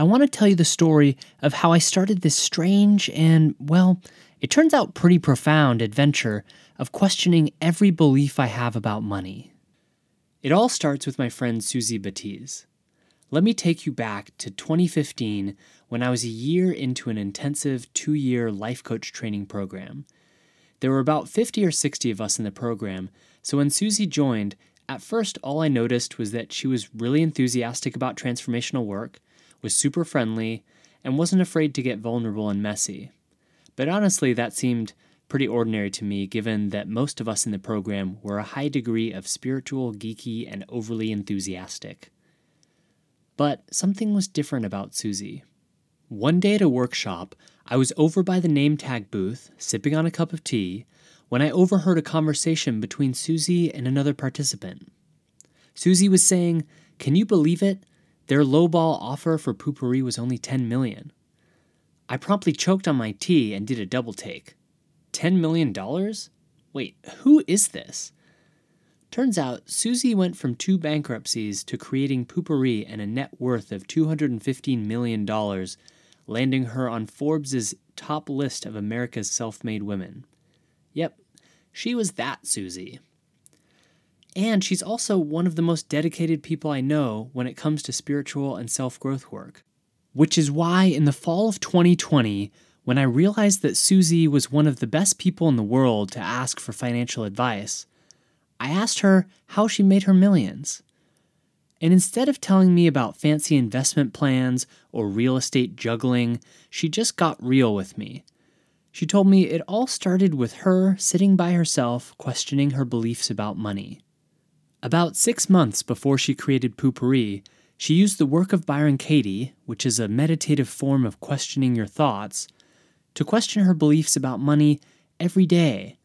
I want to tell you the story of how I started this strange and, well, it turns out pretty profound adventure of questioning every belief I have about money. It all starts with my friend Suzy Batiz. Let me take you back to 2015 when I was a year into an intensive two year life coach training program. There were about 50 or 60 of us in the program, so when Suzy joined, at first all I noticed was that she was really enthusiastic about transformational work was super friendly, and wasn't afraid to get vulnerable and messy. But honestly, that seemed pretty ordinary to me given that most of us in the program were a high degree of spiritual, geeky, and overly enthusiastic. But something was different about Suzy. One day at a workshop, I was over by the name tag booth, sipping on a cup of tea, when I overheard a conversation between Suzy and another participant. Suzy was saying, Can you believe it? Their lowball offer for Poo-Pourri was only 10 million. I promptly choked on my tea and did a double take. 10 million dollars? Wait, who is this? Turns out Suzy went from two bankruptcies to creating Poo-Pourri and a net worth of $215 million, landing her on Forbes' top list of America's self made women. Yep, she was that Suzy. And she's also one of the most dedicated people I know when it comes to spiritual and self growth work. Which is why, in the fall of 2020, when I realized that Suzy was one of the best people in the world to ask for financial advice, I asked her how she made her millions. And instead of telling me about fancy investment plans or real estate juggling, she just got real with me. She told me it all started with her sitting by herself questioning her beliefs about money. About six months before she created Poo-Pourri, she used the work of Byron Katie, which is a meditative form of questioning your thoughts, to question her beliefs about money every day.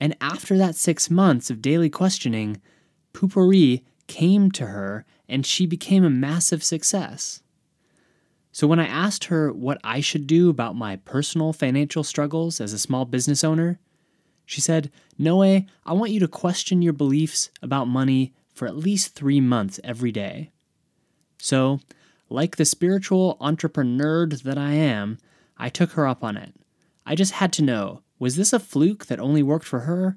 And after that six months of daily questioning, Poo-Pourri came to her and she became a massive success. So when I asked her what I should do about my personal financial struggles as a small business owner, she said, Noé, I want you to question your beliefs about money for at least three months every day. So, like the spiritual entrepreneur that I am, I took her up on it. I just had to know was this a fluke that only worked for her?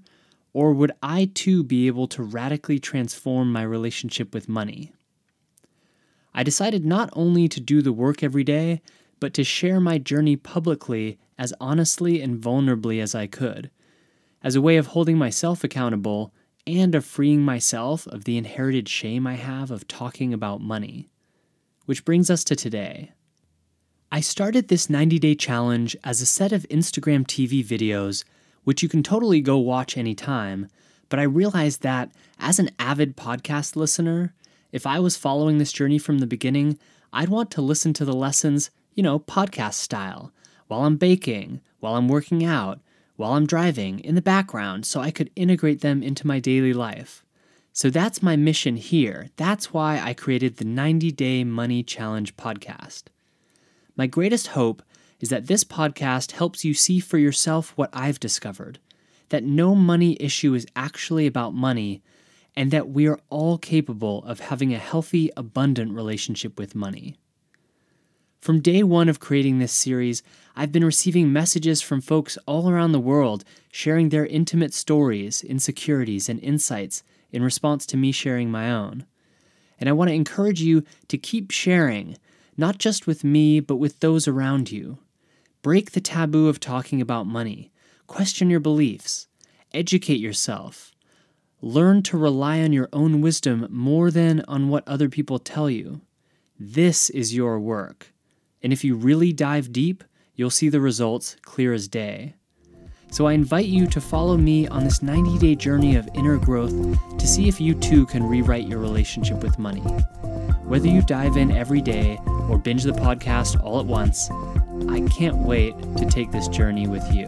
Or would I too be able to radically transform my relationship with money? I decided not only to do the work every day, but to share my journey publicly as honestly and vulnerably as I could as a way of holding myself accountable and of freeing myself of the inherited shame I have of talking about money. Which brings us to today. I started this 90 day challenge as a set of Instagram TV videos, which you can totally go watch anytime, but I realized that as an avid podcast listener, if I was following this journey from the beginning, I'd want to listen to the lessons, you know, podcast style, while I'm baking, while I'm working out, while I'm driving in the background so I could integrate them into my daily life. So that's my mission here. That's why I created the 90 Day Money Challenge podcast. My greatest hope is that this podcast helps you see for yourself what I've discovered that no money issue is actually about money, and that we are all capable of having a healthy, abundant relationship with money. From day one of creating this series, I've been receiving messages from folks all around the world sharing their intimate stories, insecurities, and insights in response to me sharing my own. And I want to encourage you to keep sharing, not just with me, but with those around you. Break the taboo of talking about money, question your beliefs, educate yourself. Learn to rely on your own wisdom more than on what other people tell you. This is your work. And if you really dive deep, you'll see the results clear as day. So I invite you to follow me on this 90 day journey of inner growth to see if you too can rewrite your relationship with money. Whether you dive in every day or binge the podcast all at once, I can't wait to take this journey with you.